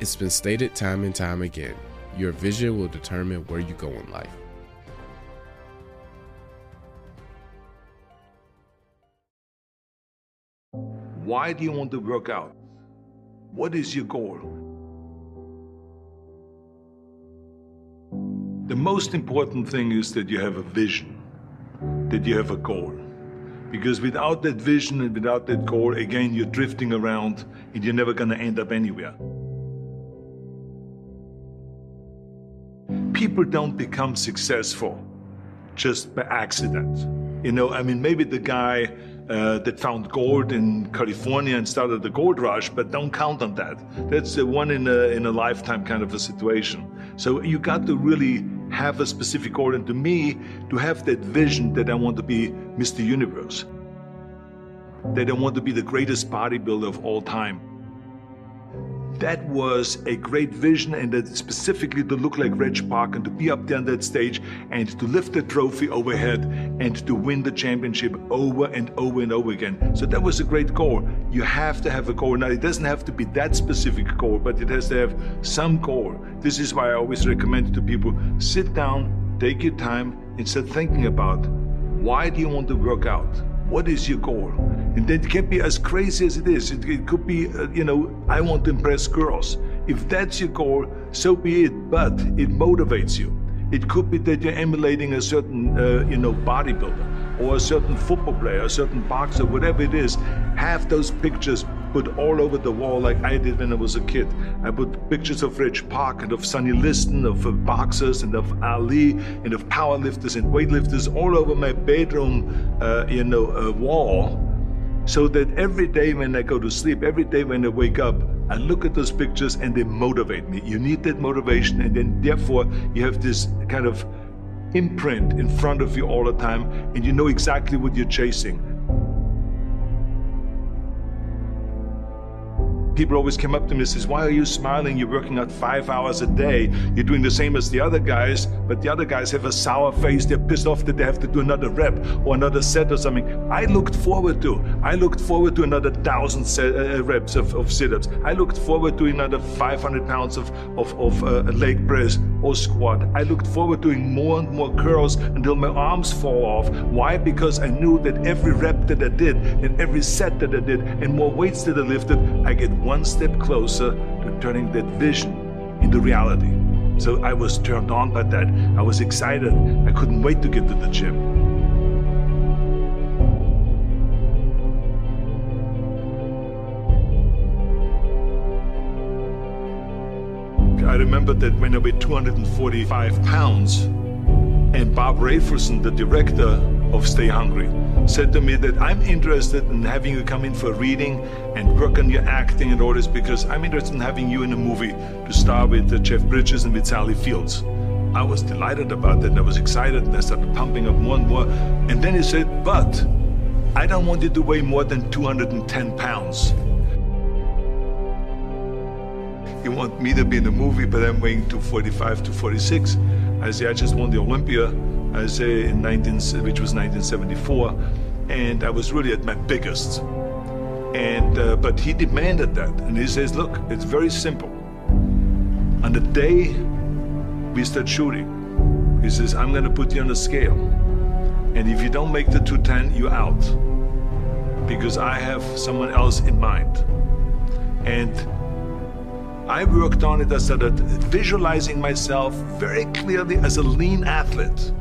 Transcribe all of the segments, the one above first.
It's been stated time and time again your vision will determine where you go in life. Why do you want to work out? What is your goal? The most important thing is that you have a vision, that you have a goal. Because without that vision and without that goal, again, you're drifting around and you're never going to end up anywhere. People don't become successful just by accident. You know, I mean, maybe the guy uh, that found gold in California and started the gold rush, but don't count on that. That's a one in a, in a lifetime kind of a situation. So you got to really have a specific goal. And to me, to have that vision that I want to be Mr. Universe, that I want to be the greatest bodybuilder of all time that was a great vision and that specifically to look like Reg Park and to be up there on that stage and to lift the trophy overhead and to win the championship over and over and over again. So that was a great goal. You have to have a goal. Now it doesn't have to be that specific goal, but it has to have some goal. This is why I always recommend to people sit down, take your time, and start thinking about why do you want to work out? What is your goal? That can be as crazy as it is. It, it could be, uh, you know, I want to impress girls. If that's your goal, so be it, but it motivates you. It could be that you're emulating a certain, uh, you know, bodybuilder or a certain football player, a certain boxer, whatever it is. Have those pictures put all over the wall like I did when I was a kid. I put pictures of Reg Park and of Sonny Liston, of, of boxers and of Ali and of powerlifters and weightlifters all over my bedroom, uh, you know, uh, wall so that every day when I go to sleep, every day when I wake up, I look at those pictures and they motivate me. You need that motivation, and then therefore you have this kind of imprint in front of you all the time, and you know exactly what you're chasing. People always came up to me and says, why are you smiling? You're working out five hours a day. You're doing the same as the other guys, but the other guys have a sour face. They're pissed off that they have to do another rep or another set or something. I looked forward to. I looked forward to another thousand set, uh, uh, reps of, of sit-ups. I looked forward to another 500 pounds of, of, of uh, leg press or squat. I looked forward to doing more and more curls until my arms fall off. Why? Because I knew that every rep that I did and every set that I did and more weights that I lifted, I get one step closer to turning that vision into reality. So I was turned on by that. I was excited. I couldn't wait to get to the gym. I remember that when I weighed 245 pounds, and Bob Rafelson, the director of Stay Hungry, said to me that I'm interested in having you come in for reading and work on your acting and all this because I'm interested in having you in a movie to star with uh, Jeff Bridges and with Sally Fields. I was delighted about that. I was excited and I started pumping up more and more. And then he said, But I don't want you to weigh more than 210 pounds. You want me to be in the movie, but I'm weighing 245 to 46. I say, I just won the Olympia. I say in 19, which was 1974, and I was really at my biggest. And uh, but he demanded that, and he says, look, it's very simple. On the day we start shooting, he says, I'm going to put you on the scale, and if you don't make the 210, you're out, because I have someone else in mind. And I worked on it. I started visualizing myself very clearly as a lean athlete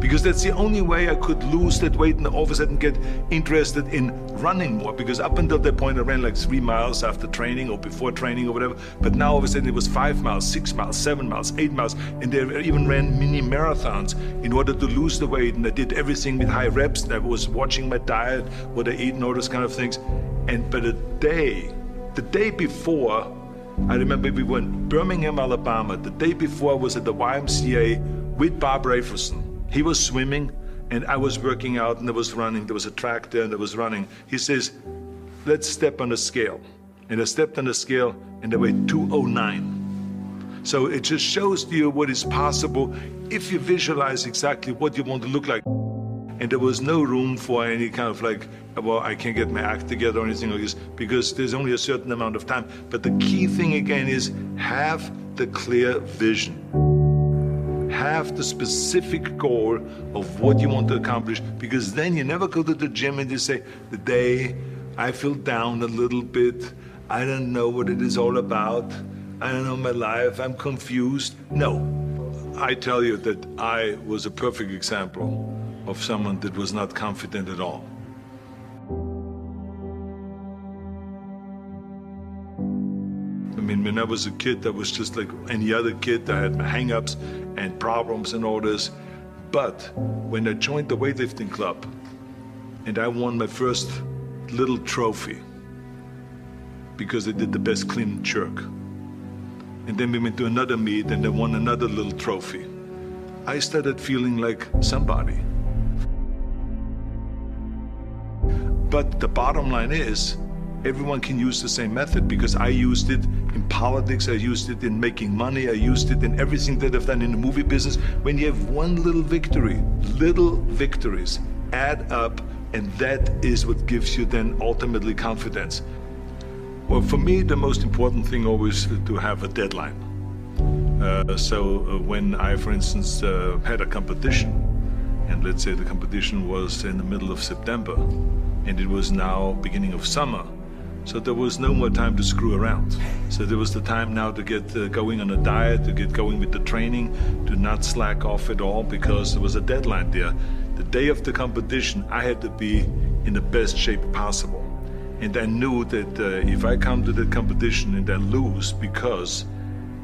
because that's the only way I could lose that weight and all of a sudden get interested in running more. Because up until that point, I ran like three miles after training or before training or whatever. But now all of a sudden it was five miles, six miles, seven miles, eight miles, and they even ran mini marathons in order to lose the weight. And I did everything with high reps. And I was watching my diet, what I eat, and all those kind of things. And but a day, the day before. I remember we in Birmingham, Alabama. The day before I was at the YMCA with Bob Rafelson he was swimming and I was working out and I was running. There was a track there and I was running. He says, let's step on the scale. And I stepped on the scale and I weighed 209. So it just shows to you what is possible if you visualize exactly what you want to look like. And there was no room for any kind of like, well, I can't get my act together or anything like this because there's only a certain amount of time. But the key thing again is have the clear vision. Have the specific goal of what you want to accomplish because then you never go to the gym and you say, the day I feel down a little bit, I don't know what it is all about. I don't know my life. I'm confused. No. I tell you that I was a perfect example of someone that was not confident at all. I mean, when I was a kid, I was just like any other kid. I had my hang ups and problems and all this. But when I joined the weightlifting club and I won my first little trophy, because I did the best clean jerk. And then we went to another meet and I won another little trophy. I started feeling like somebody. But the bottom line is, everyone can use the same method because I used it in politics, I used it in making money, I used it in everything that I've done in the movie business. When you have one little victory, little victories add up, and that is what gives you then ultimately confidence. Well, for me, the most important thing always to have a deadline. Uh, so uh, when I, for instance, uh, had a competition, and let's say the competition was in the middle of September, and it was now beginning of summer, so there was no more time to screw around. So there was the time now to get uh, going on a diet, to get going with the training, to not slack off at all because there was a deadline there. The day of the competition, I had to be in the best shape possible. And I knew that uh, if I come to the competition and I lose because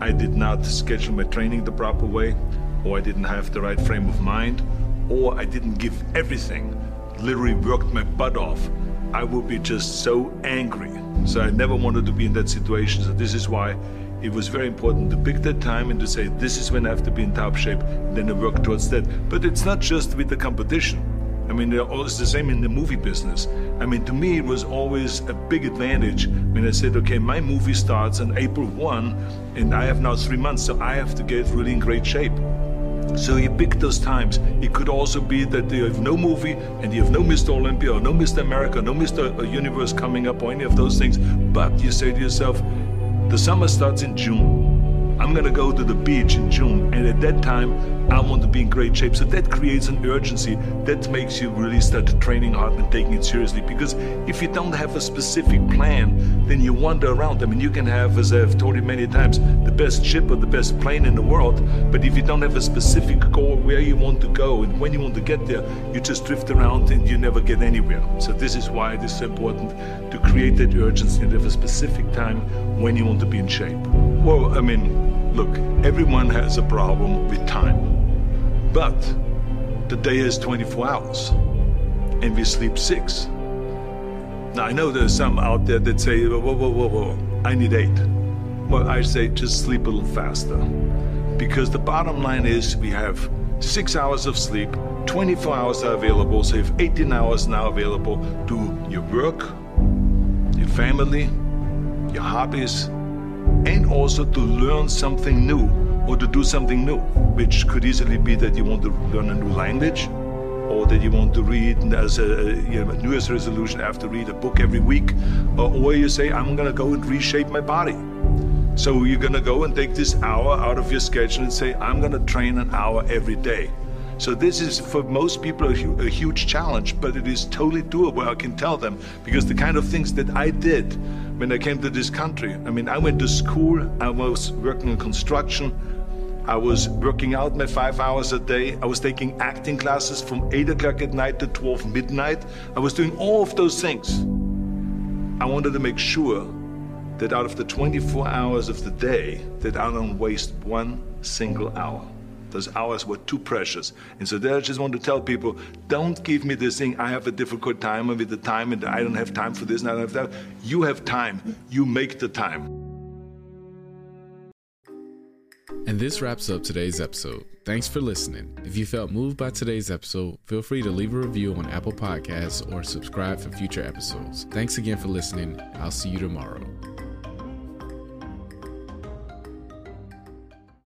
I did not schedule my training the proper way, or I didn't have the right frame of mind, or I didn't give everything, literally worked my butt off, I would be just so angry. So I never wanted to be in that situation. So this is why it was very important to pick that time and to say, this is when I have to be in top shape, and then I work towards that. But it's not just with the competition. I mean, it's the same in the movie business. I mean, to me, it was always a big advantage when I said, okay, my movie starts on April 1, and I have now three months, so I have to get really in great shape. So you pick those times. It could also be that you have no movie and you have no Mr. Olympia or no Mr. America, no Mr. Uh, Universe coming up or any of those things. But you say to yourself, the summer starts in June. I'm gonna go to the beach in June, and at that time, I want to be in great shape. So that creates an urgency that makes you really start training hard and taking it seriously. Because if you don't have a specific plan, then you wander around. I mean, you can have, as I've told you many times, the best ship or the best plane in the world, but if you don't have a specific goal where you want to go and when you want to get there, you just drift around and you never get anywhere. So this is why it is so important to create that urgency and have a specific time when you want to be in shape. Well, I mean, look, everyone has a problem with time. But the day is 24 hours and we sleep six. Now, I know there's some out there that say, whoa, whoa, whoa, whoa, I need eight. Well, I say just sleep a little faster. Because the bottom line is we have six hours of sleep, 24 hours are available, so you have 18 hours now available to your work, your family, your hobbies, and also to learn something new or to do something new, which could easily be that you want to learn a new language or that you want to read as a you know, New Year's resolution, I have to read a book every week, or, you say, I'm going to go and reshape my body. So you're going to go and take this hour out of your schedule and say, I'm going to train an hour every day. So this is for most people a, hu- a, huge challenge, but it is totally doable. I can tell them because the kind of things that I did when I came to this country. I mean, I went to school. I was working in construction. I was working out my five hours a day. I was taking acting classes from 8 o'clock at night to 12 midnight. I was doing all of those things. I wanted to make sure that out of the 24 hours of the day, that I don't waste one single hour. Those hours were too precious. And so there I just want to tell people, don't give me this thing, I have a difficult time with the time and I don't have time for this and I don't have that. You have time. You make the time. And this wraps up today's episode. Thanks for listening. If you felt moved by today's episode, feel free to leave a review on Apple Podcasts or subscribe for future episodes. Thanks again for listening. I'll see you tomorrow.